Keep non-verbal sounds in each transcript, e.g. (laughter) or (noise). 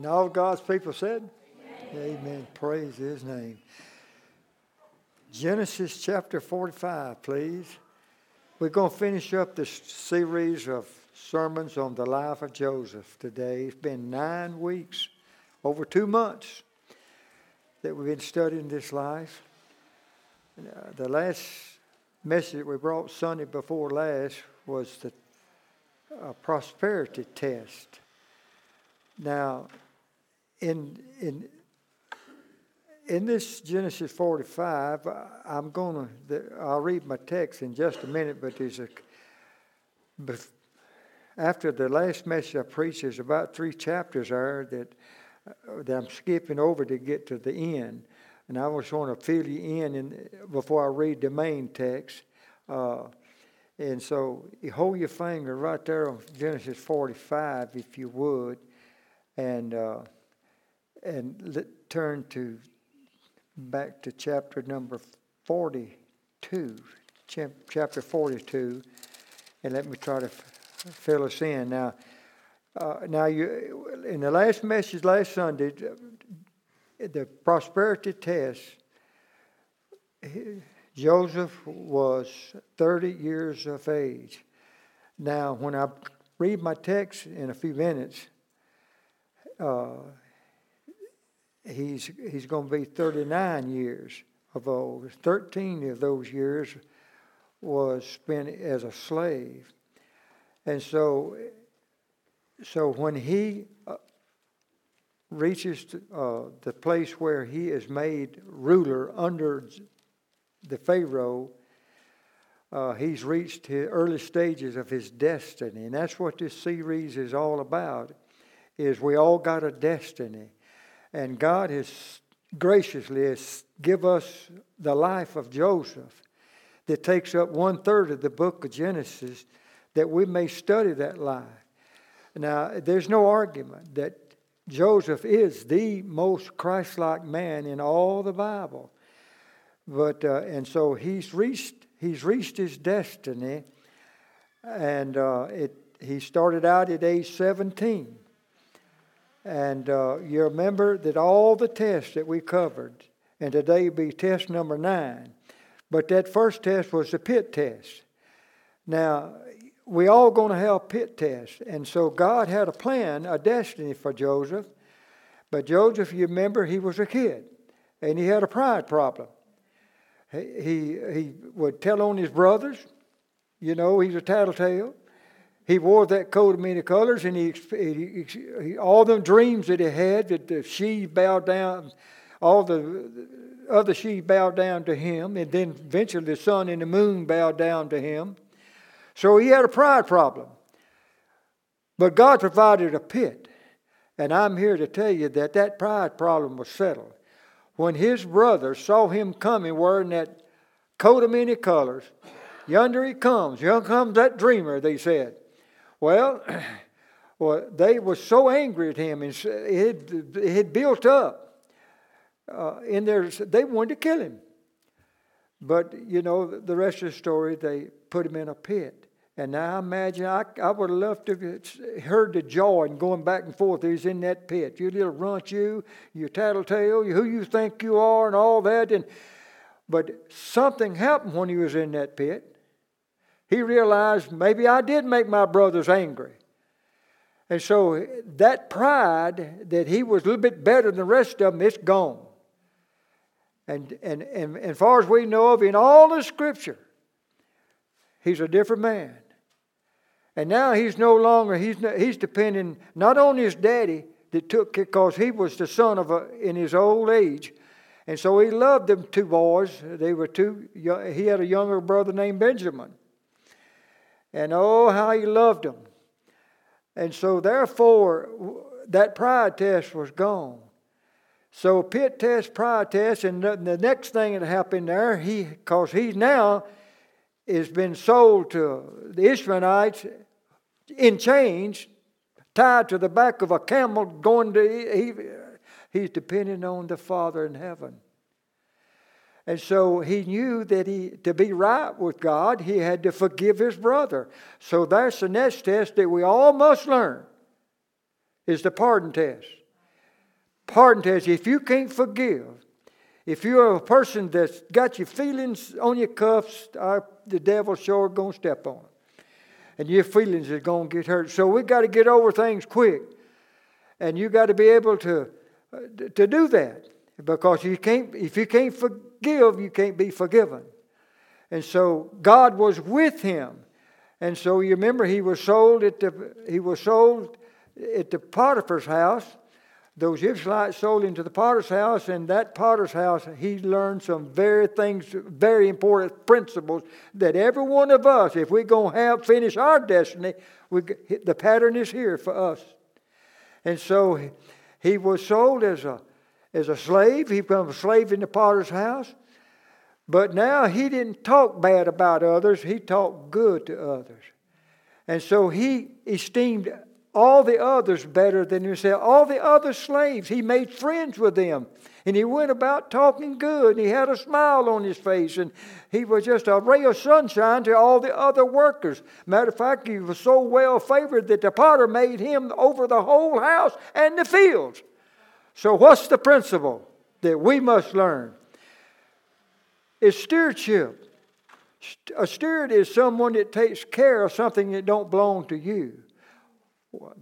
And all God's people said, Amen. Amen. Praise his name. Genesis chapter 45, please. We're going to finish up this series of sermons on the life of Joseph today. It's been nine weeks, over two months, that we've been studying this life. Uh, the last message we brought Sunday before last was the uh, prosperity test. Now, in in in this Genesis 45, I'm going to, I'll read my text in just a minute, but there's a, after the last message I preached, there's about three chapters there that, uh, that I'm skipping over to get to the end. And I just want to fill you in, in before I read the main text. Uh, and so you hold your finger right there on Genesis 45, if you would, and, uh, and let, turn to back to chapter number 42, chapter 42, and let me try to fill us in. Now, uh, now you, in the last message last Sunday, the prosperity test, Joseph was 30 years of age. Now, when I read my text in a few minutes, uh, he's, he's going to be 39 years of old. 13 of those years was spent as a slave. And so, so when he uh, reaches uh, the place where he is made ruler under the Pharaoh, uh, he's reached the early stages of his destiny. And that's what this series is all about, is we all got a destiny. And God has graciously has give us the life of Joseph that takes up one third of the book of Genesis that we may study that life. Now, there's no argument that Joseph is the most Christ like man in all the Bible. But, uh, and so he's reached, he's reached his destiny, and uh, it, he started out at age 17. And uh, you remember that all the tests that we covered, and today be test number nine. But that first test was the pit test. Now, we all going to have pit tests. And so God had a plan, a destiny for Joseph. But Joseph, you remember, he was a kid. And he had a pride problem. He, he, he would tell on his brothers. You know, he's a tattletale. He wore that coat of many colors, and he, he, he all the dreams that he had that the sheaves bowed down, all the other sheaves bowed down to him, and then eventually the sun and the moon bowed down to him. So he had a pride problem. But God provided a pit. And I'm here to tell you that that pride problem was settled. When his brother saw him coming wearing that coat of many colors, yonder he comes, yonder comes that dreamer, they said. Well, (clears throat) well, they were so angry at him, and it had, it had built up uh, in their. They wanted to kill him, but you know the rest of the story. They put him in a pit, and now I imagine I, I would have loved to have heard the joy and going back and forth. He's in that pit. You little runt, you, you tattletale, who you think you are, and all that. And but something happened when he was in that pit he realized maybe I did make my brothers angry. And so that pride that he was a little bit better than the rest of them, it's gone. And, and, and, and as far as we know of in all the scripture, he's a different man. And now he's no longer, he's, he's depending not on his daddy that took, because he was the son of a, in his old age. And so he loved them two boys. They were two, he had a younger brother named Benjamin. And oh, how he loved them. And so, therefore, that pride test was gone. So, pit test, pride test, and the next thing that happened there, he, because he now has been sold to the Ishmaelites in chains, tied to the back of a camel, going to, he, he's depending on the Father in heaven. And so he knew that he to be right with God, he had to forgive his brother. So that's the next test that we all must learn is the pardon test. Pardon test, if you can't forgive, if you're a person that's got your feelings on your cuffs, the devil sure to step on them. And your feelings going to get hurt. So we got to get over things quick. And you got to be able to, uh, to do that. Because you can't, if you can't forgive, you can't be forgiven. And so God was with him. And so you remember he was sold at the he was sold at the Potiphar's house. Those Israelites sold into the potter's house, and that potter's house, he learned some very things, very important principles that every one of us, if we're going to have finish our destiny, we, the pattern is here for us. And so he was sold as a as a slave. He became a slave in the potter's house. But now he didn't talk bad about others, he talked good to others. And so he esteemed all the others better than himself. All the other slaves, he made friends with them. And he went about talking good. And he had a smile on his face. And he was just a ray of sunshine to all the other workers. Matter of fact, he was so well favored that the potter made him over the whole house and the fields. So, what's the principle that we must learn? It's stewardship. A steward is someone that takes care of something that don't belong to you.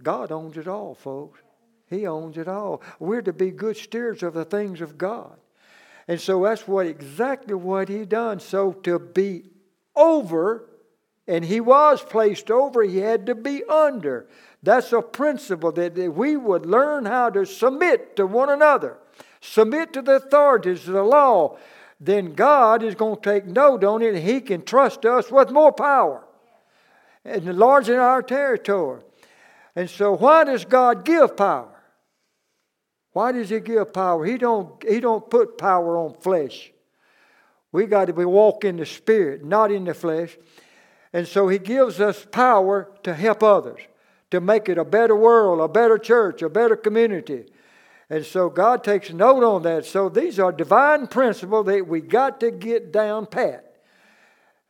God owns it all, folks. He owns it all. We're to be good stewards of the things of God. And so that's what exactly what he done. So to be over, and he was placed over, he had to be under. That's a principle that we would learn how to submit to one another, submit to the authorities, to the law. Then God is going to take note on it, and He can trust us with more power and enlarging our territory. And so, why does God give power? Why does He give power? He don't, he don't put power on flesh. We got to be walk in the spirit, not in the flesh. And so He gives us power to help others, to make it a better world, a better church, a better community. And so God takes note on that. So these are divine principles that we got to get down pat.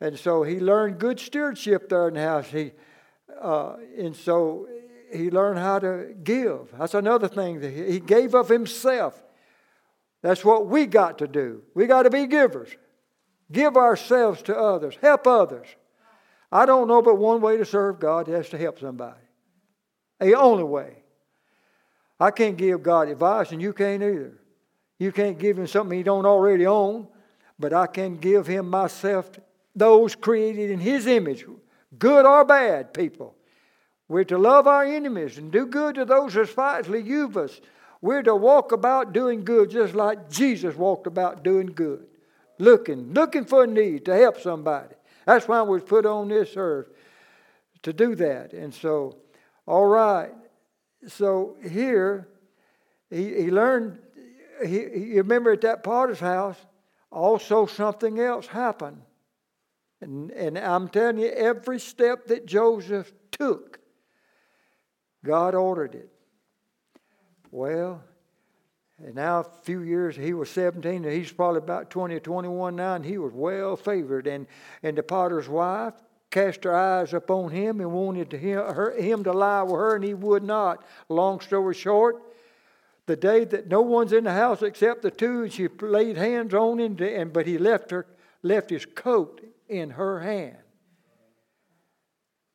And so he learned good stewardship there in the house. He, uh, and so he learned how to give. That's another thing that he, he gave of himself. That's what we got to do. We got to be givers. Give ourselves to others. Help others. I don't know but one way to serve God is to help somebody. The only way. I can't give God advice, and you can't either. You can't give him something he don't already own, but I can give him myself, those created in his image, good or bad people. We're to love our enemies and do good to those who spitefully use us. We're to walk about doing good just like Jesus walked about doing good. Looking, looking for a need to help somebody. That's why we was put on this earth to do that. And so, all right. So here, he, he learned, he, he remember at that potter's house, also something else happened. And, and I'm telling you, every step that Joseph took God ordered it. Well, and now a few years, he was 17, and he's probably about 20 or 21 now, and he was well favored. And, and the potter's wife cast her eyes upon him and wanted to him, her, him to lie with her, and he would not. Long story short, the day that no one's in the house except the two, and she laid hands on him, and, but he left her, left his coat in her hand.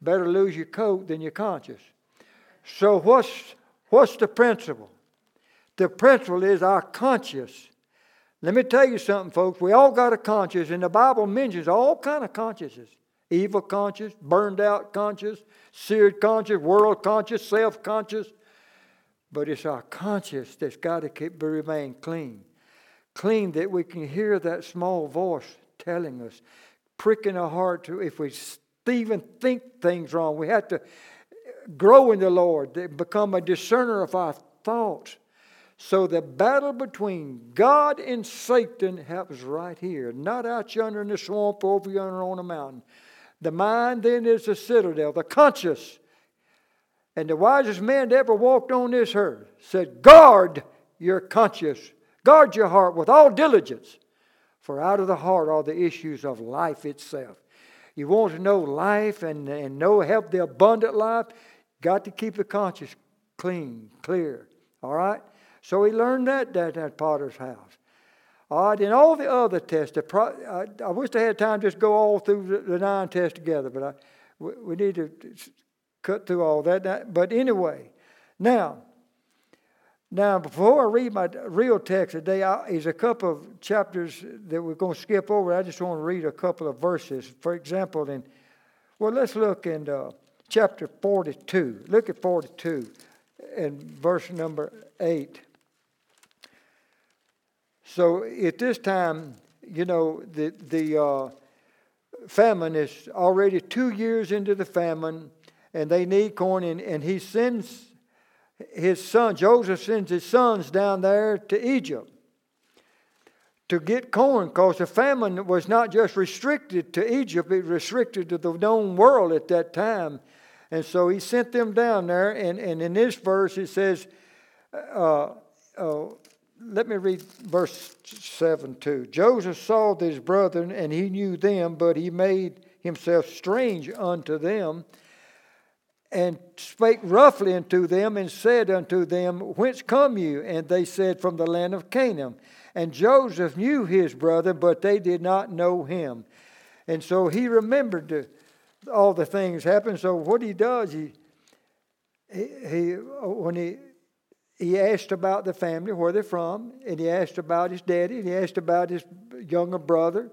Better lose your coat than your conscience. So, what's, what's the principle? The principle is our conscience. Let me tell you something, folks. We all got a conscience, and the Bible mentions all kind of consciences evil conscious, burned out conscious, seared conscious, world conscious, self conscious. But it's our conscience that's got to keep, remain clean. Clean that we can hear that small voice telling us, pricking our heart to if we even think things wrong. We have to grow in the Lord, become a discerner of our thoughts. So the battle between God and Satan happens right here, not out yonder in the swamp, over yonder on the mountain. The mind then is the citadel, the conscious. And the wisest man that ever walked on this earth said, Guard your conscience, guard your heart with all diligence, for out of the heart are the issues of life itself. You want to know life and, and know help the abundant life? Got to keep the conscience clean, clear. All right? So he learned that that at potter's house. All right, and all the other tests, I, wish I had time to just go all through the nine tests together, but I, we need to cut through all that. But anyway, now, now before I read my real text today, I, is a couple of chapters that we're going to skip over. I just want to read a couple of verses. For example, in well, let's look in uh, chapter 42. Look at 42 and verse number 8. So at this time, you know, the, the uh, famine is already two years into the famine, and they need corn, and, and he sends his son, Joseph sends his sons down there to Egypt to get corn because the famine was not just restricted to Egypt, it was restricted to the known world at that time. And so he sent them down there, and, and in this verse it says, uh, uh, let me read verse 7 too. Joseph saw his brethren, and he knew them, but he made himself strange unto them, and spake roughly unto them, and said unto them, Whence come you? And they said, From the land of Canaan. And Joseph knew his brother, but they did not know him. And so he remembered all the things happened. So what he does, he, he, he when he he asked about the family, where they're from, and he asked about his daddy, and he asked about his younger brother.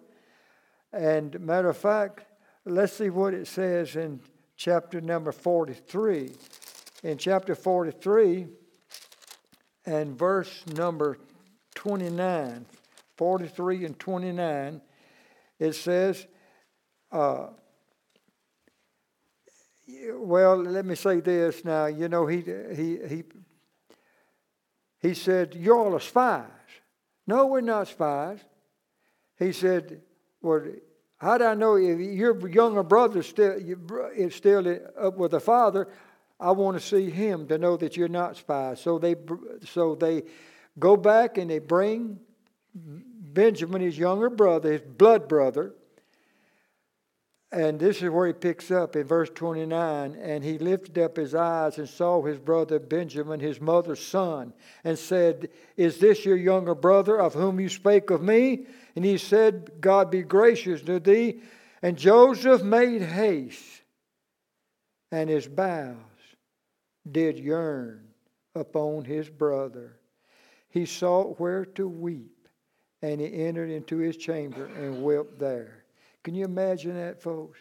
And matter of fact, let's see what it says in chapter number 43. In chapter 43 and verse number 29, 43 and 29, it says, uh, well, let me say this now. You know, he, he, he he said, You're all spies. No, we're not spies. He said, Well, how do I know if your younger brother still is still up with the father? I want to see him to know that you're not spies. So they, so they go back and they bring Benjamin, his younger brother, his blood brother, and this is where he picks up in verse 29 and he lifted up his eyes and saw his brother Benjamin, his mother's son, and said, Is this your younger brother of whom you spake of me? And he said, God be gracious to thee. And Joseph made haste, and his bowels did yearn upon his brother. He sought where to weep, and he entered into his chamber and wept there. Can you imagine that, folks?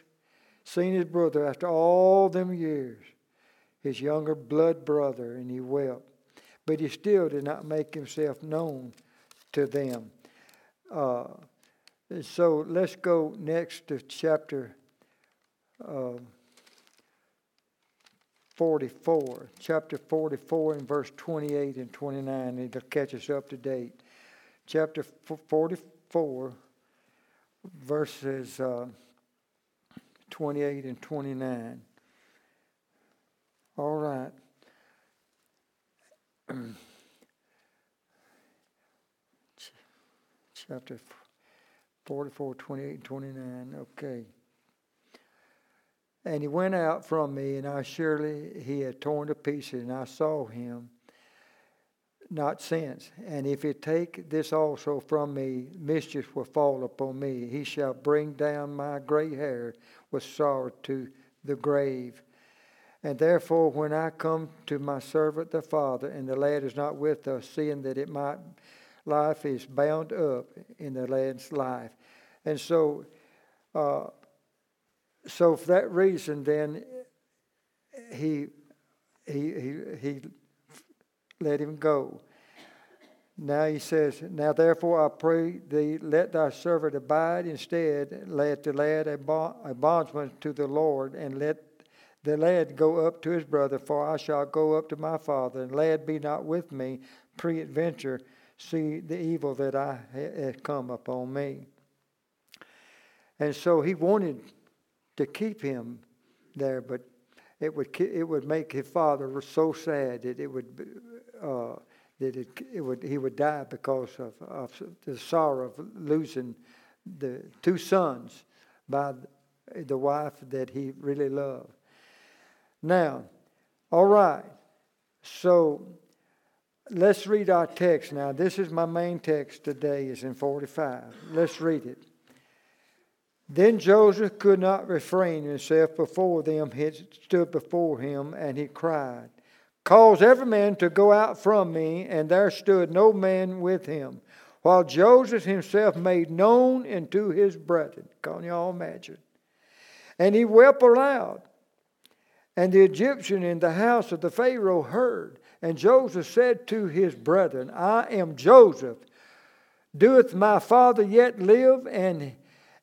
Seeing his brother after all them years, his younger blood brother, and he wept. But he still did not make himself known to them. Uh, so let's go next to chapter uh, 44. Chapter 44 and verse 28 and 29. It'll catch us up to date. Chapter 44 verses uh, 28 and 29. All right. (clears throat) Chapter 44, 28, and 29. Okay. And he went out from me, and I surely he had torn to pieces, and I saw him not since. And if he take this also from me, mischief will fall upon me. He shall bring down my gray hair with sorrow to the grave. And therefore, when I come to my servant the father, and the lad is not with us, seeing that it might life is bound up in the lad's life, and so, uh, so for that reason, then he he he he let him go. Now he says, Now therefore I pray thee, let thy servant abide instead, let the lad a, bondsman to the Lord, and let the lad go up to his brother, for I shall go up to my father, and lad be not with me, peradventure see the evil that I had come upon me. And so he wanted to keep him there, but it would it would make his father so sad that it would uh, that it, it would he would die because of, of the sorrow of losing the two sons by the wife that he really loved. Now, all right. So let's read our text now. This is my main text today, is in 45. Let's read it. Then Joseph could not refrain himself before them, he stood before him, and he cried, Cause every man to go out from me, and there stood no man with him, while Joseph himself made known unto his brethren. Can you all imagine? And he wept aloud. And the Egyptian in the house of the Pharaoh heard. And Joseph said to his brethren, I am Joseph. Doeth my father yet live? And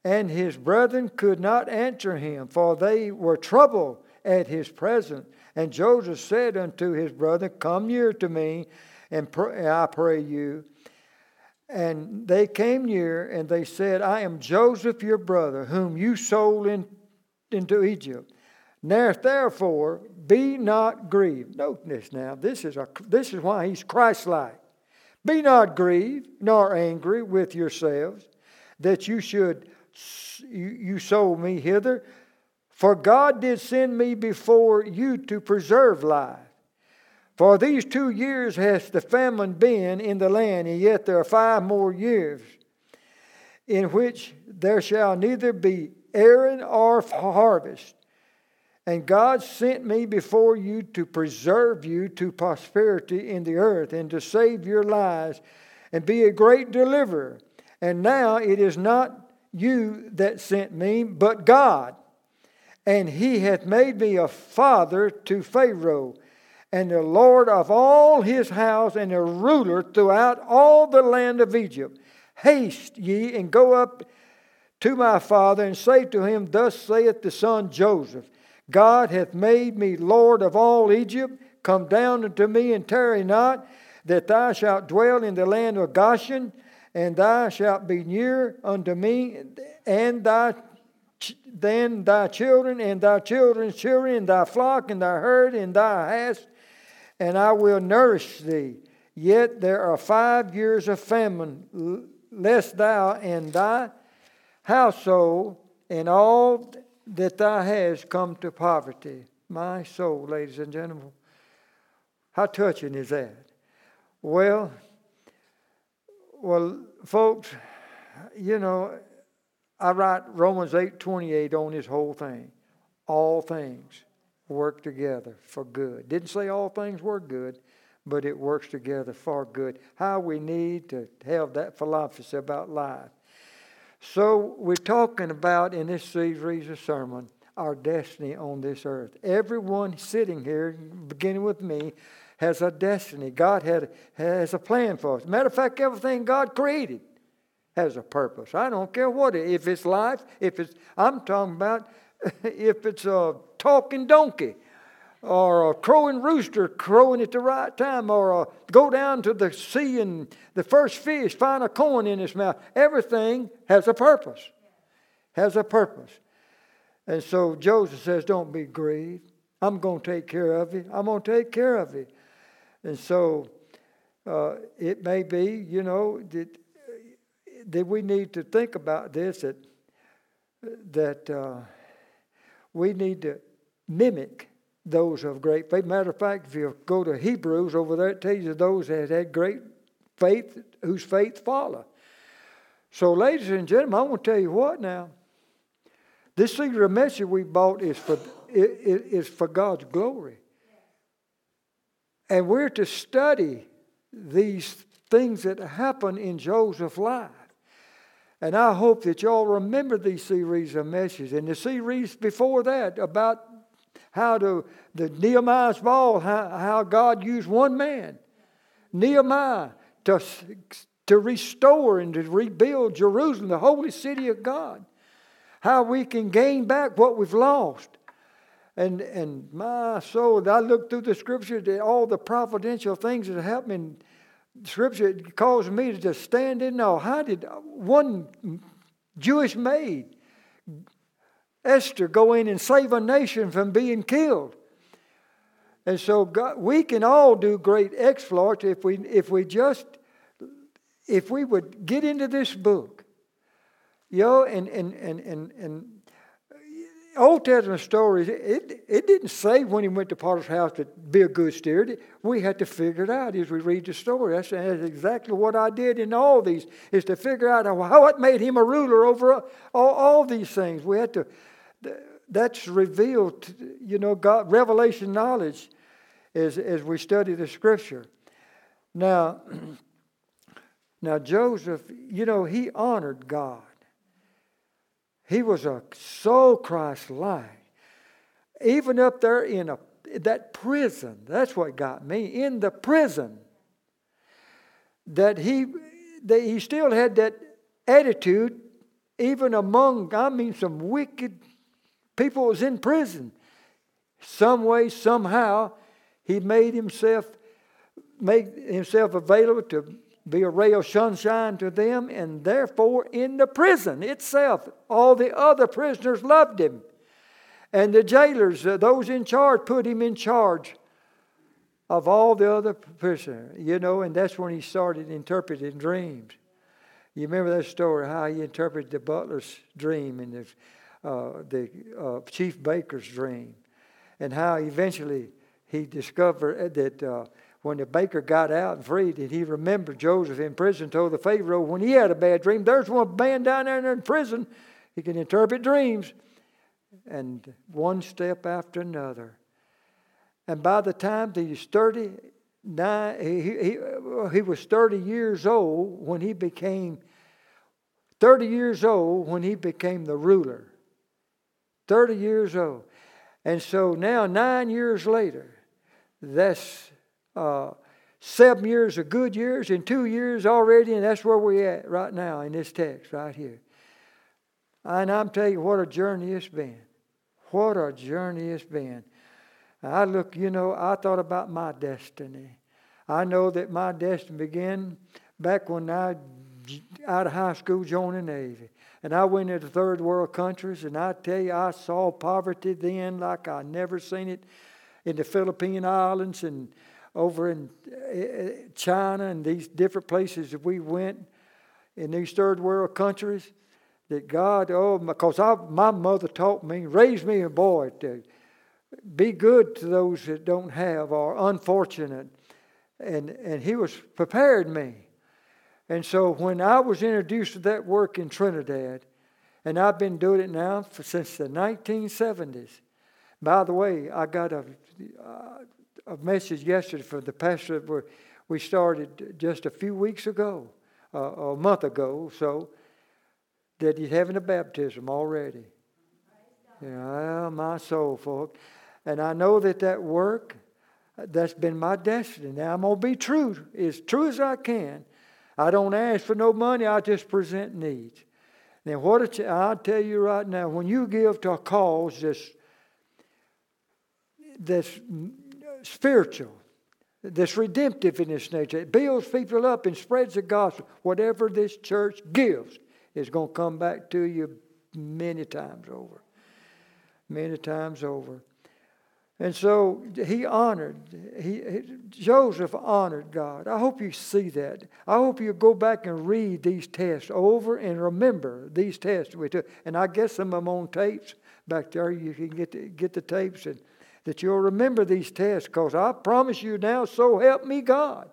and his brethren could not answer him, for they were troubled at his presence. And Joseph said unto his brother, Come near to me, and I pray you. And they came near, and they said, I am Joseph your brother, whom you sold in, into Egypt. Now, therefore, be not grieved. Note this now. This is, a, this is why he's Christ like. Be not grieved, nor angry with yourselves, that you should you sold me hither. For God did send me before you to preserve life. For these two years has the famine been in the land, and yet there are five more years in which there shall neither be earing or harvest. And God sent me before you to preserve you to prosperity in the earth and to save your lives and be a great deliverer. And now it is not you that sent me, but God. And he hath made me a father to Pharaoh, and the Lord of all his house, and a ruler throughout all the land of Egypt. Haste ye and go up to my father, and say to him, Thus saith the son Joseph God hath made me Lord of all Egypt. Come down unto me and tarry not, that thou shalt dwell in the land of Goshen and thou shalt be near unto me, and thy then thy children, and thy children's children, and thy flock, and thy herd, and thy house, and I will nourish thee. Yet there are five years of famine, lest thou and thy household and all that thou hast come to poverty. My soul, ladies and gentlemen, how touching is that? Well, well, folks, you know, I write Romans 8 28 on this whole thing. All things work together for good. Didn't say all things were good, but it works together for good. How we need to have that philosophy about life. So, we're talking about in this series of sermon our destiny on this earth. Everyone sitting here, beginning with me, has a destiny. God had, has a plan for us. Matter of fact, everything God created has a purpose. I don't care what it, if it's life, if it's I'm talking about (laughs) if it's a talking donkey or a crowing rooster crowing at the right time, or a, go down to the sea and the first fish find a coin in his mouth. Everything has a purpose. Has a purpose. And so Joseph says, Don't be grieved. I'm going to take care of you. I'm going to take care of you. And so uh, it may be, you know, that, that we need to think about this that, that uh, we need to mimic those of great faith. Matter of fact, if you go to Hebrews over there, it tells you those that had great faith, whose faith follow. So, ladies and gentlemen, I want to tell you what now. This secret message we bought is for, is for God's glory. And we're to study these things that happen in Joseph's life. And I hope that y'all remember these series of messages and the series before that about how to the Nehemiah's ball, how, how God used one man, Nehemiah, to, to restore and to rebuild Jerusalem, the holy city of God. How we can gain back what we've lost. And, and my soul, I look through the scriptures, all the providential things that happen in scripture, it causes me to just stand in awe. How did one Jewish maid, Esther, go in and save a nation from being killed? And so God, we can all do great exploits if we, if we just, if we would get into this book, you know, and, and, and, and, and Old Testament stories, it, it didn't say when he went to Potiphar's house to be a good steward. We had to figure it out as we read the story. That's, that's exactly what I did in all these, is to figure out how it made him a ruler over all, all these things. We had to, that's revealed, you know, God, revelation knowledge as, as we study the scripture. Now, (clears throat) now Joseph, you know, he honored God. He was a so Christ-like. Even up there in a that prison, that's what got me. In the prison, that he that he still had that attitude, even among I mean some wicked people was in prison. Some way, somehow, he made himself made himself available to be a ray of sunshine to them, and therefore in the prison itself, all the other prisoners loved him. And the jailers, uh, those in charge, put him in charge of all the other prisoners, you know, and that's when he started interpreting dreams. You remember that story, how he interpreted the butler's dream and the, uh, the uh, chief baker's dream, and how eventually he discovered that uh, when the baker got out and freed, and he remembered Joseph in prison, told the Pharaoh when he had a bad dream, there's one man down there in prison. He can interpret dreams. And one step after another. And by the time he was 39, he, he, he was 30 years old when he became 30 years old when he became the ruler. 30 years old. And so now, nine years later, that's uh, seven years of good years and two years already, and that's where we're at right now in this text right here. And I'm telling you what a journey it's been. What a journey it's been. I look, you know, I thought about my destiny. I know that my destiny began back when I out of high school joined the Navy. And I went into third world countries, and I tell you, I saw poverty then like I never seen it in the Philippine Islands and over in eh, eh, China and these different places that we went in these third world countries, that God, oh, because I, my mother taught me, raised me a boy to be good to those that don't have or unfortunate. And, and he was prepared me. And so when I was introduced to that work in Trinidad, and I've been doing it now for, since the 1970s. By the way, I got a, uh, a message yesterday from the pastor where we started just a few weeks ago, uh, a month ago, so that he's having a baptism already. Yeah, my soul, folk. And I know that that work, that's been my destiny. Now I'm going to be true, as true as I can. I don't ask for no money, I just present needs. Now, what I'll tell you right now, when you give to a cause that's, that's spiritual, that's redemptive in its nature. It builds people up and spreads the gospel. Whatever this church gives is going to come back to you many times over. Many times over. And so he honored, he, Joseph honored God. I hope you see that. I hope you go back and read these tests over and remember these tests we took. And I guess some of them on tapes back there. You can get the, get the tapes and that you'll remember these tests because I promise you now, so help me God.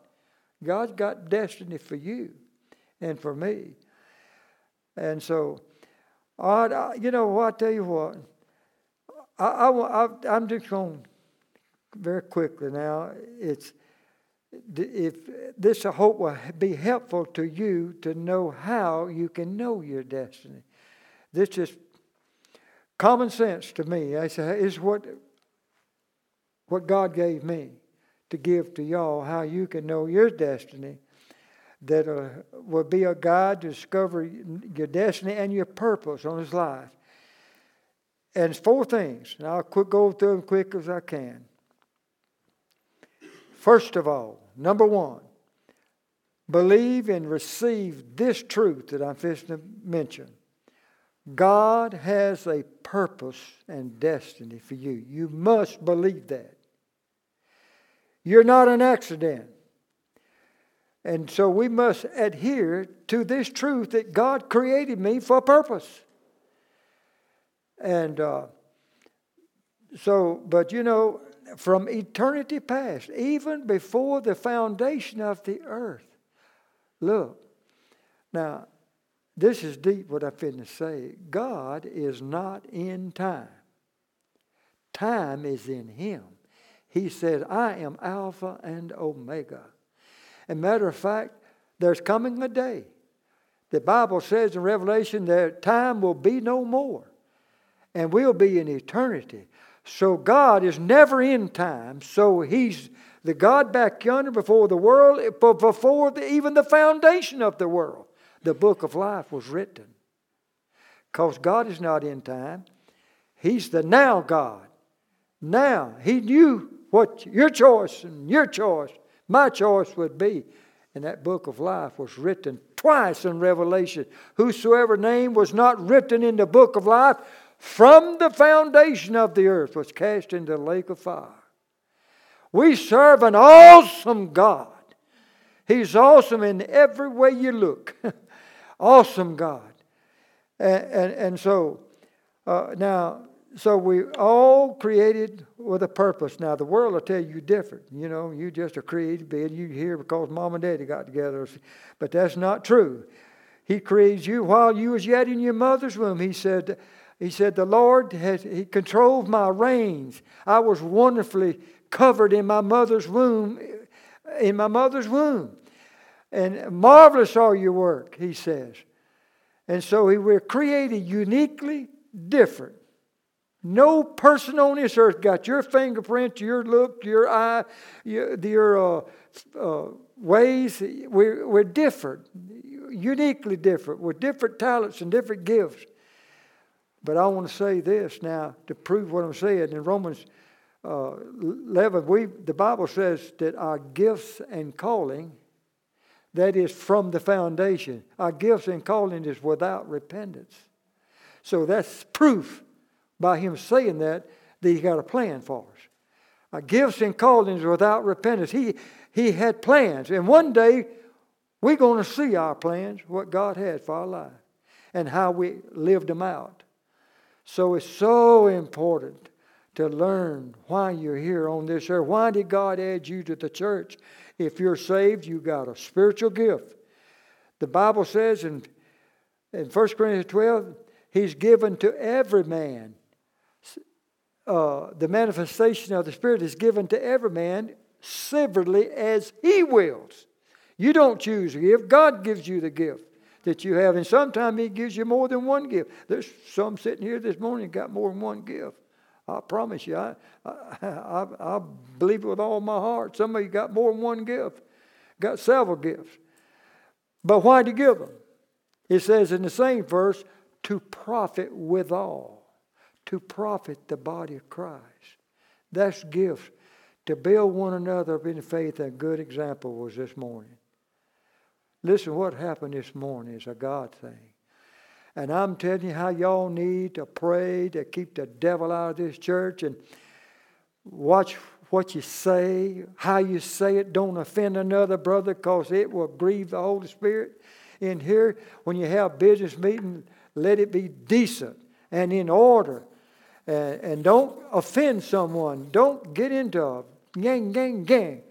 God's got destiny for you and for me. And so, I, you know what, I tell you what, I, I, I'm just going very quickly now. It's if this I hope will be helpful to you to know how you can know your destiny. This is common sense to me. I say is what what God gave me to give to y'all, how you can know your destiny, that uh, will be a guide to discover your destiny and your purpose on this life. And it's four things, and I'll quick go through them quick as I can. First of all, number one, believe and receive this truth that I'm fixing to mention. God has a purpose and destiny for you. You must believe that. You're not an accident. And so we must adhere to this truth that God created me for a purpose. And uh, so, but you know, from eternity past, even before the foundation of the earth. Look, now, this is deep what I'm finna say. God is not in time. Time is in Him. He said, I am Alpha and Omega. And matter of fact, there's coming a day. The Bible says in Revelation that time will be no more, and we'll be in eternity. So God is never in time. So He's the God back yonder before the world, before the, even the foundation of the world. The book of life was written. Because God is not in time. He's the now God. Now, He knew what your choice and your choice, my choice would be. And that book of life was written twice in Revelation. Whosoever name was not written in the book of life from the foundation of the earth was cast into the lake of fire. We serve an awesome God. He's awesome in every way you look. (laughs) awesome God. And, and, and so, uh, now, so we all created with a purpose. Now, the world will tell you different. You know, you just a created being. You here because mom and daddy got together. But that's not true. He created you while you was yet in your mother's womb. He said, he said, The Lord has He controlled my reins. I was wonderfully covered in my mother's womb, in my mother's womb. And marvelous are your work, he says. And so we were created uniquely different. No person on this earth got your fingerprint, your look, your eye, your, your uh, uh, ways. We're, we're different, uniquely different, with different talents and different gifts. But I want to say this now to prove what I'm saying. In Romans uh, 11, we, the Bible says that our gifts and calling, that is from the foundation, our gifts and calling is without repentance. So that's proof by him saying that, that he got a plan for us. Our gifts and callings without repentance. He, he had plans. And one day, we're going to see our plans, what God had for our life, and how we lived them out. So it's so important to learn why you're here on this earth. Why did God add you to the church? If you're saved, you got a spiritual gift. The Bible says in, in 1 Corinthians 12, He's given to every man. Uh, the manifestation of the Spirit is given to every man severally as He wills. You don't choose a gift, God gives you the gift that you have. And sometimes He gives you more than one gift. There's some sitting here this morning got more than one gift. I promise you, I, I, (laughs) I, I believe it with all my heart. Some of you got more than one gift, got several gifts. But why do you give them? It says in the same verse, to profit withal, to profit the body of Christ. That's gifts. To build one another up in faith, a good example was this morning. Listen, what happened this morning is a God thing. And I'm telling you how y'all need to pray to keep the devil out of this church and watch what you say, how you say it. Don't offend another brother because it will grieve the Holy Spirit. In here, when you have business meeting, let it be decent and in order. And, and don't offend someone. Don't get into a gang, gang, gang,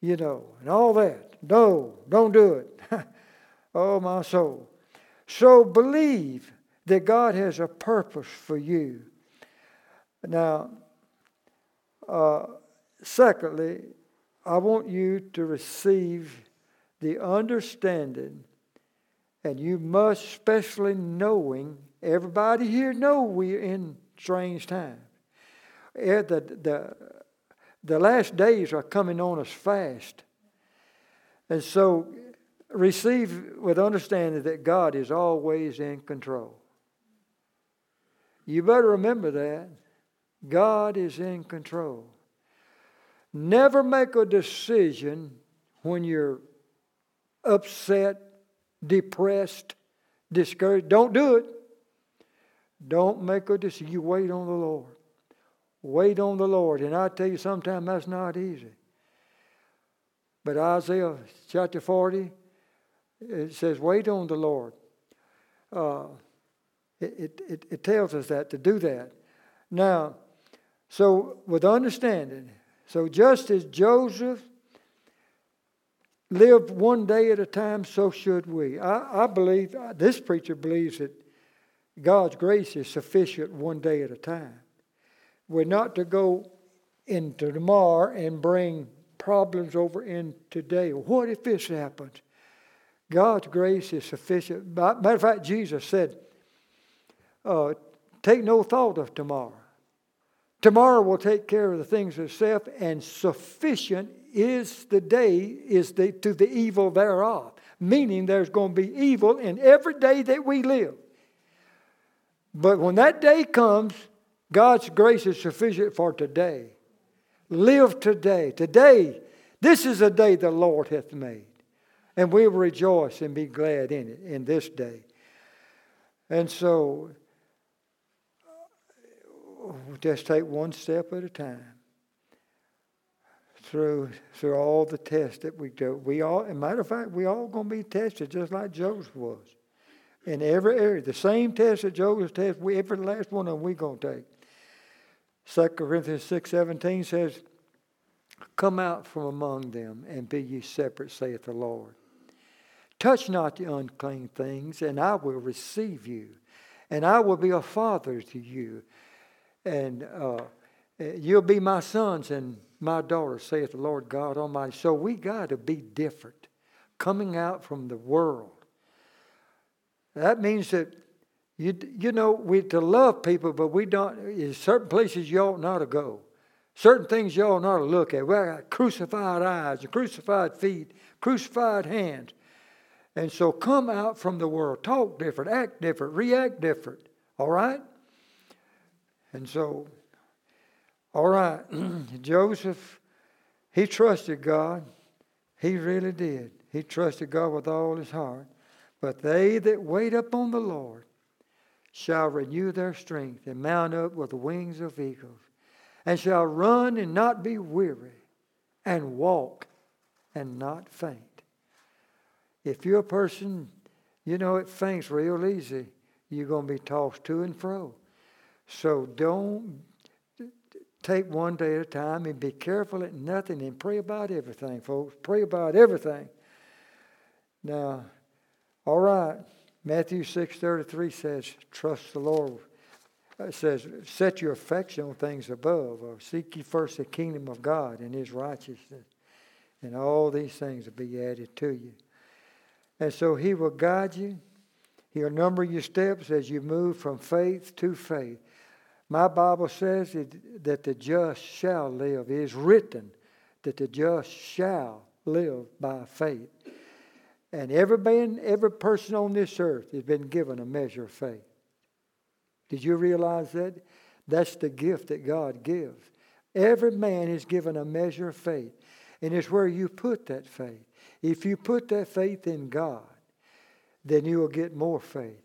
you know, and all that. No, don't do it. (laughs) oh, my soul. So believe that God has a purpose for you. Now, uh, secondly, I want you to receive the understanding, and you must, especially knowing, everybody here know we're in strange times. The, the, the last days are coming on us fast. And so receive with understanding that God is always in control. You better remember that. God is in control. Never make a decision when you're upset, depressed, discouraged. Don't do it. Don't make a decision. You wait on the Lord. Wait on the Lord. And I tell you, sometimes that's not easy. But Isaiah chapter 40, it says, wait on the Lord. Uh, it, it, it tells us that, to do that. Now, So, with understanding, so just as Joseph lived one day at a time, so should we. I, I believe, this preacher believes that God's grace is sufficient one day at a time. We're not to go into tomorrow and bring problems over in today. What if this happens? God's grace is sufficient. Matter of fact, Jesus said, uh, Take no thought of tomorrow. Tomorrow will take care of the things of self, and sufficient is the day is the, to the evil thereof. Meaning there's going to be evil in every day that we live. But when that day comes, God's grace is sufficient for today. Live today. Today, this is a day the Lord hath made. And we will rejoice and be glad in it, in this day. And so, just take one step at a time through through all the tests that we do. We all, as a matter of fact, we all going to be tested just like Joseph was. In every area. The same test that Joseph tested, we, every last one of them we're going to take. 2 Corinthians 6.17 says, Come out from among them and be ye separate, saith the Lord. Touch not the unclean things, and I will receive you, and I will be a father to you, and uh, you'll be my sons and my daughters, saith the Lord God Almighty. So we got to be different, coming out from the world. That means that you, you know we to love people, but we don't. In certain places you ought not to go. Certain things you ought not to look at. We got crucified eyes, crucified feet, crucified hands. And so come out from the world. Talk different, act different, react different. All right? And so, all right, (clears throat) Joseph, he trusted God. He really did. He trusted God with all his heart. But they that wait upon the Lord shall renew their strength and mount up with wings of eagles, and shall run and not be weary, and walk and not faint. If you're a person, you know, it faints real easy, you're going to be tossed to and fro. So don't take one day at a time and be careful at nothing and pray about everything, folks. Pray about everything. Now, all right, Matthew 6.33 says, trust the Lord. Uh, it says, set your affection on things above, or seek ye first the kingdom of God and his righteousness, and all these things will be added to you. And so He will guide you. He'll number your steps as you move from faith to faith. My Bible says that the just shall live. It is written that the just shall live by faith. And every man, every person on this earth has been given a measure of faith. Did you realize that? That's the gift that God gives. Every man is given a measure of faith. And it's where you put that faith. If you put that faith in God, then you'll get more faith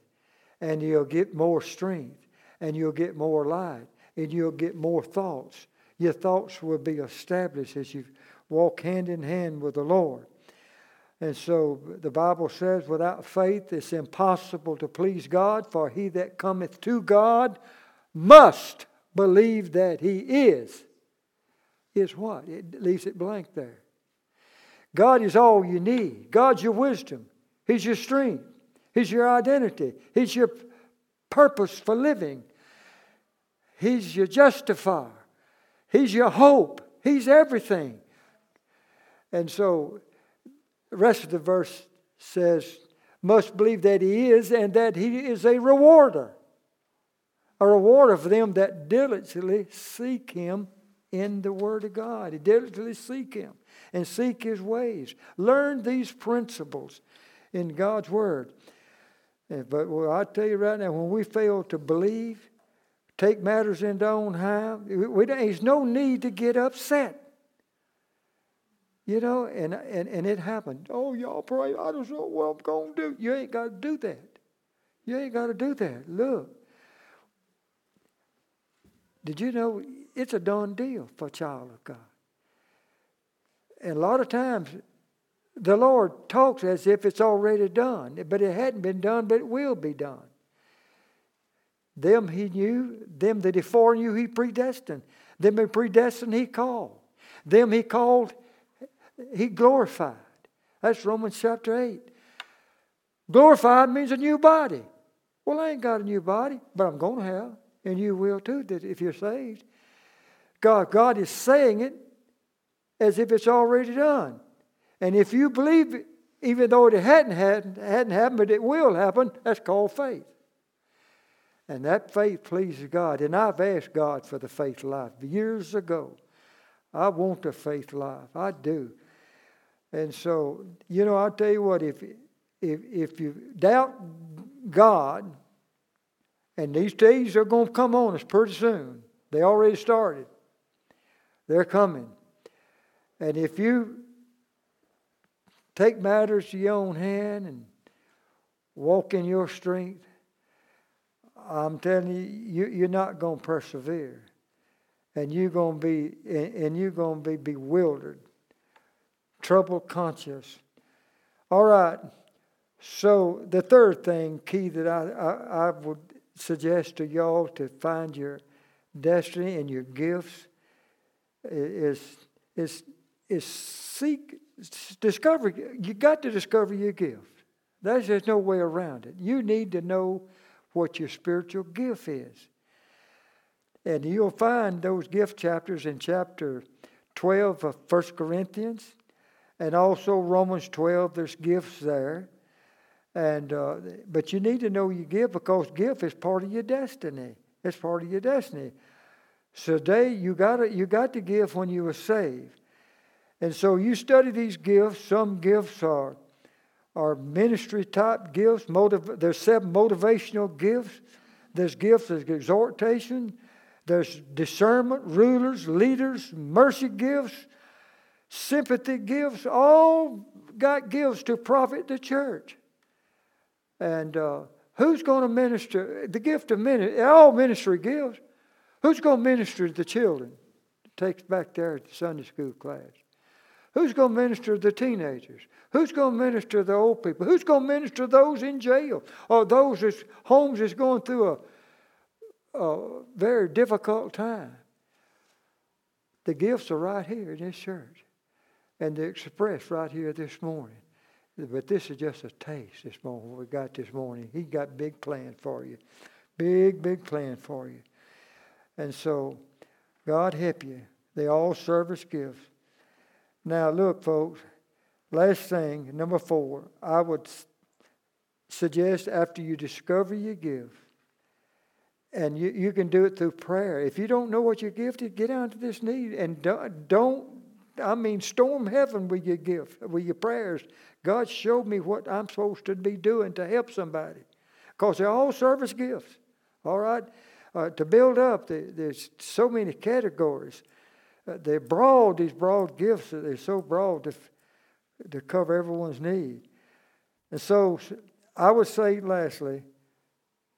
and you'll get more strength and you'll get more light and you'll get more thoughts. Your thoughts will be established as you walk hand in hand with the Lord. And so the Bible says, without faith it's impossible to please God, for he that cometh to God must believe that he is. Is what? It leaves it blank there. God is all you need. God's your wisdom. He's your strength. He's your identity. He's your purpose for living. He's your justifier. He's your hope. He's everything. And so the rest of the verse says, must believe that he is and that he is a rewarder. A rewarder for them that diligently seek him in the Word of God. He Diligently seek him and seek his ways. Learn these principles in God's word. But well, I tell you right now, when we fail to believe, take matters into our own hand, there's no need to get upset. You know, and, and, and it happened. Oh, y'all pray. I don't know what I'm going to do. You ain't got to do that. You ain't got to do that. Look. Did you know it's a done deal for a child of God? And a lot of times, the Lord talks as if it's already done, but it hadn't been done, but it will be done. Them he knew, them that he foreknew, he predestined. Them he predestined, he called. Them he called, he glorified. That's Romans chapter 8. Glorified means a new body. Well, I ain't got a new body, but I'm going to have, and you will too, if you're saved. God, God is saying it as if it's already done. And if you believe it, even though it hadn't, hadn't, hadn't happened, but it will happen, that's called faith. And that faith pleases God. And I've asked God for the faith life years ago. I want the faith life. I do. And so, you know, I'll tell you what, if, if, if you doubt God, and these days are going to come on us pretty soon, they already started. They're coming. And if you take matters to your own hand and walk in your strength, I'm telling you, you you're not going to persevere. And you're going to be, and you're going to be bewildered, troubled conscious. All right. So the third thing, key that I, I, I would suggest to y'all to find your destiny and your gifts is, is, is seek, discover, you got to discover your gift. There's just no way around it. You need to know what your spiritual gift is. And you'll find those gift chapters in chapter 12 of 1 Corinthians and also Romans 12, there's gifts there. And, uh, but you need to know your gift because gift is part of your destiny. It's part of your destiny. So today you got you got to give when you were saved. And so you study these gifts. Some gifts are, are ministry type gifts. Motiv- there's seven motivational gifts. There's gifts of exhortation. There's discernment, rulers, leaders, mercy gifts, sympathy gives All got gives to profit the church. And uh, who's going to minister? The gift of ministry, all ministry gifts. Who's going to minister to the children? Takes back there at the Sunday school class. Who's going to minister to the teenagers? Who's going to minister to the old people? Who's going to minister to those in jail or those whose homes is going through a, a very difficult time? The gifts are right here in this church, and they're right here this morning. But this is just a taste this morning, what we got this morning. He got big plans for you. Big, big plan for you. And so, God help you. They all service gifts. Now, look, folks, last thing, number four, I would suggest after you discover your gift, and you, you can do it through prayer. If you don't know what your gift is, get down to this need and don't, don't I mean, storm heaven with your gift, with your prayers. God showed me what I'm supposed to be doing to help somebody. Because they're all service gifts. All right? uh, to build up. there's so many categories. Uh, they're broad, these broad gifts, they're so broad to, to cover everyone's need. And so I would say, lastly,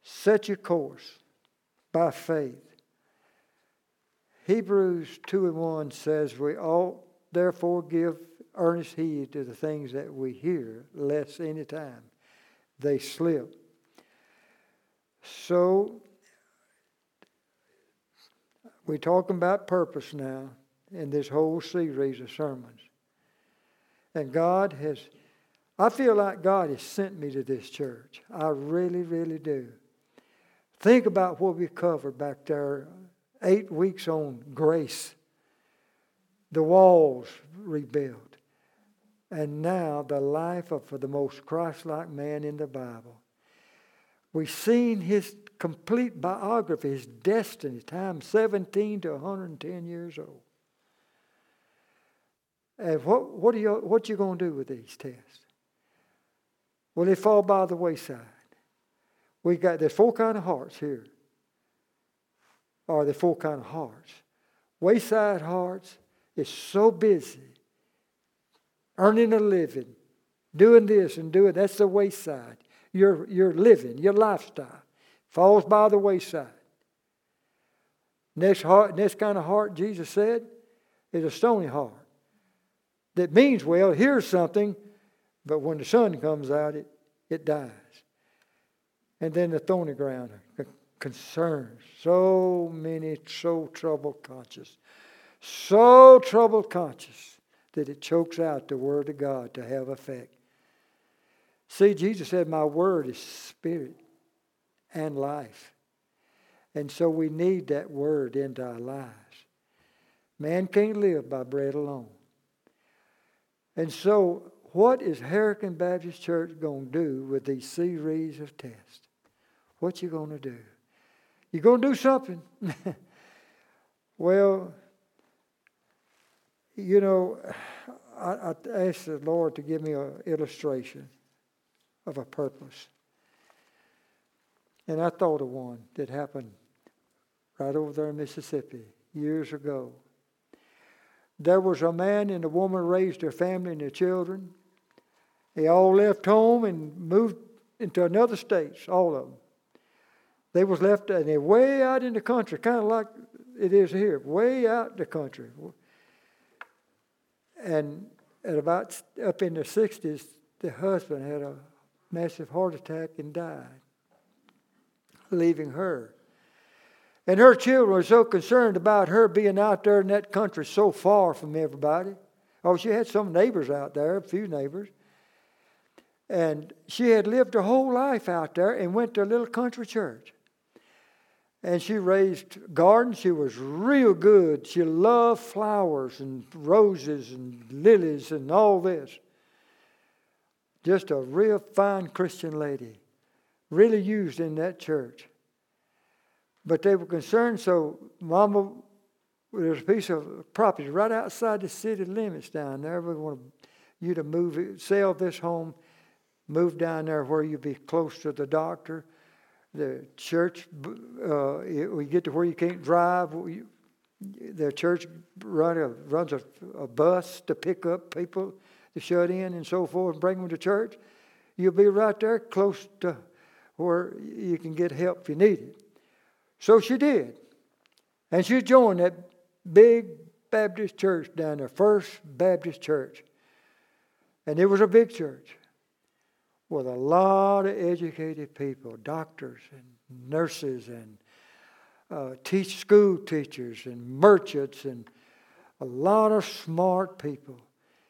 set your course by faith. Hebrews 2 and 1 says, We all therefore give earnest heed to the things that we hear, lest any time they slip. So we're talking about purpose now in this whole series of sermons. And God has, I feel like God has sent me to this church. I really, really do. Think about what we covered back there eight weeks on grace, the walls rebuilt, and now the life of the most Christ like man in the Bible. We've seen his complete biography, his destiny, time 17 to 110 years old. And what, what, are you, what you going to do with these tests? Will they fall by the wayside? We got there's four kind of hearts here. Or the four kind of hearts. Wayside hearts is so busy earning a living, doing this and doing that's the wayside your, your living, your lifestyle. Falls by the wayside. Next, heart, next kind of heart, Jesus said, is a stony heart. That means, well, here's something, but when the sun comes out, it, it dies. And then the thorny ground, concerns, So many so troubled conscious. So troubled conscious that it chokes out the Word of God to have effect. See, Jesus said, My Word is spirit and life. And so we need that Word into our lives. Man can't live by bread alone. And so, what is Hurricane Baptist Church going to do with these series of tests? What you going to do? You're going to do something. (laughs) well, you know, I, I asked the Lord to give me an illustration of a purpose. And I thought of one that happened right over there in Mississippi years ago. There was a man and a woman raised their family and their children. They all left home and moved into another state, all of them. They was left and they're way out in the country, kind of like it is here, way out in the country. And at about up in the 60s, the husband had a massive heart attack and died, leaving her. And her children were so concerned about her being out there in that country so far from everybody. Oh, she had some neighbors out there, a few neighbors. And she had lived her whole life out there and went to a little country church. And she raised gardens. She was real good. She loved flowers and roses and lilies and all this. Just a real fine Christian lady, really used in that church. But they were concerned, so Mama, there's a piece of property right outside the city limits down there. We want you to move it, sell this home, move down there where you'd be close to the doctor the church, uh, we get to where you can't drive. The church run a, runs a, a, bus to pick up people to shut in and so forth and bring them to church. You'll be right there close to where you can get help if you need it. So she did. And she joined that big Baptist church down there, First Baptist Church. And it was a big church with a lot of educated people, doctors and nurses and uh, teach school teachers and merchants and a lot of smart people.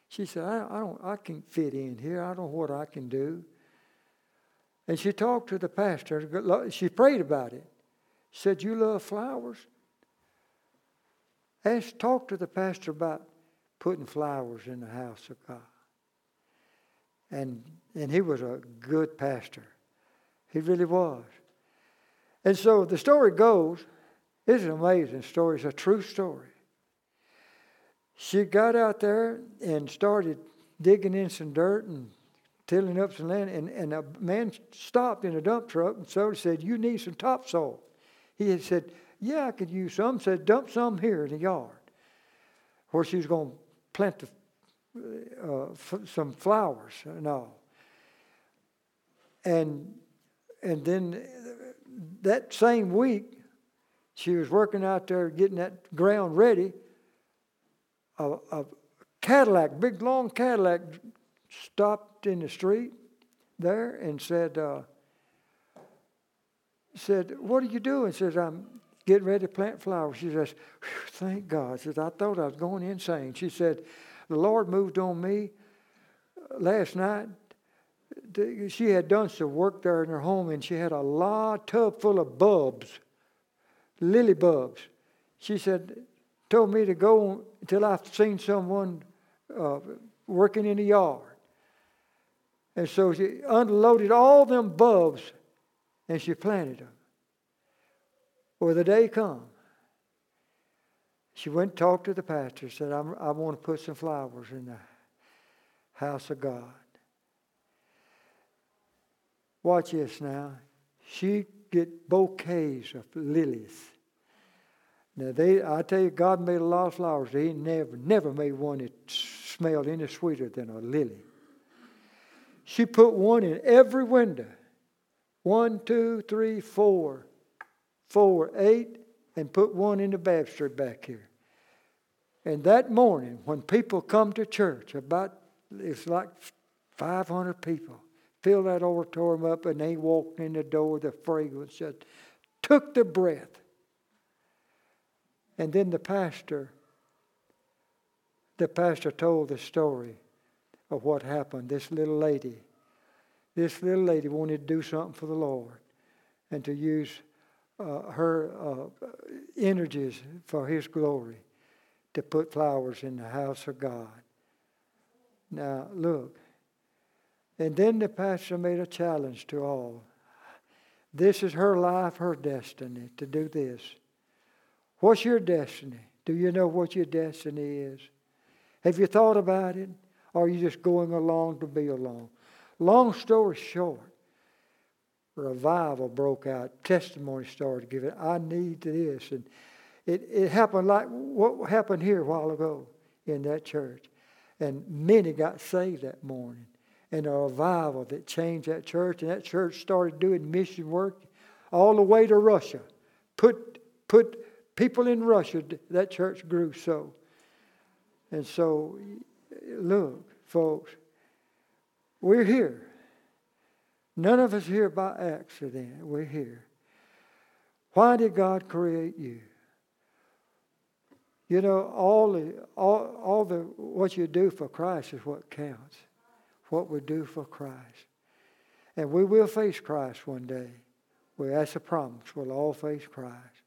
She said, I, I don't, I can't fit in here. I don't know what I can do. And she talked to the pastor. She prayed about it. She said, You love flowers? Ask, talk to the pastor about putting flowers in the house of God. And, and he was a good pastor. He really was. And so the story goes, it's an amazing story. It's a true story. She got out there and started digging in some dirt and tilling up some land. And, and a man stopped in a dump truck and so said, You need some topsoil. He had said, Yeah, I could use some. Said, Dump some here in the yard where she was going to plant the uh, f- some flowers and all. And and then that same week, she was working out there getting that ground ready. A, a Cadillac, big long Cadillac, stopped in the street there and said, uh, said, "What are you doing?" Says, "I'm getting ready to plant flowers." She says, "Thank God." Says, "I thought I was going insane." She said, the Lord moved on me last night. She had done some work there in her home, and she had a lot tub full of bulbs, lily bulbs. She said, told me to go until I've seen someone uh, working in the yard. And so she unloaded all them bulbs and she planted them. Well, the day come she went and talked to the pastor, said, i want to put some flowers in the house of God. Watch this now. She get bouquets of lilies. Now they, I tell you, God made a lot of flowers. He never, never made one that smelled any sweeter than a lily. She put one in every window. One, two, three, four, four, eight, and put one in the baptistry back here. And that morning, when people come to church, about it's like 500 people, fill that auditorium up, and they walked in the door. The fragrance just took the breath. And then the pastor, the pastor told the story of what happened. This little lady, this little lady wanted to do something for the Lord and to use uh, her uh, energies for His glory to put flowers in the house of God. Now, look. And then the pastor made a challenge to all. This is her life, her destiny to do this. What's your destiny? Do you know what your destiny is? Have you thought about it? Or are you just going along to be along? Long story short, revival broke out. Testimony started giving. I need this. And it, it happened like what happened here a while ago in that church. And many got saved that morning. And a revival that changed that church. And that church started doing mission work all the way to Russia. Put, put people in Russia, that church grew so. And so, look, folks, we're here. None of us here by accident. We're here. Why did God create you? You know, all the all, all the what you do for Christ is what counts. What we do for Christ. And we will face Christ one day. Well, that's a promise. We'll all face Christ.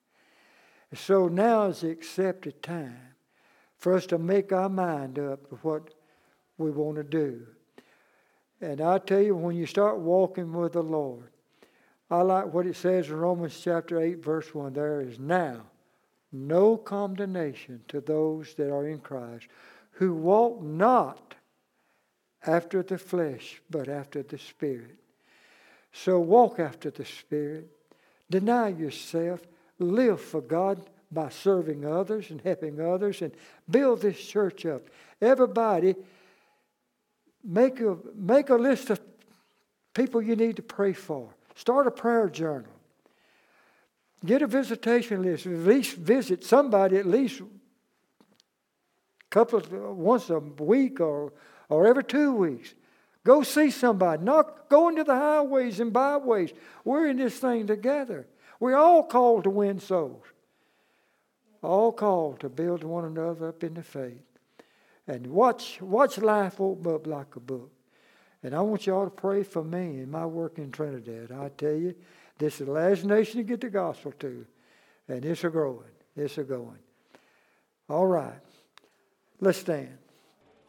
And so now is the accepted time for us to make our mind up to what we want to do. And I tell you, when you start walking with the Lord, I like what it says in Romans chapter 8, verse 1. There is now no condemnation to those that are in Christ, who walk not after the flesh, but after the Spirit. So walk after the Spirit. Deny yourself. Live for God by serving others and helping others and build this church up. Everybody, make a, make a list of people you need to pray for. Start a prayer journal. Get a visitation list. At least visit somebody at least couple of, once a week or, or every two weeks. Go see somebody. Not go into the highways and byways. We're in this thing together. We're all called to win souls. All called to build one another up in the faith. And watch, watch life open up like a book. And I want you all to pray for me and my work in Trinidad. I tell you, this is the last nation to get the gospel to. And it's a growing. It's a going. All right. Let's stand.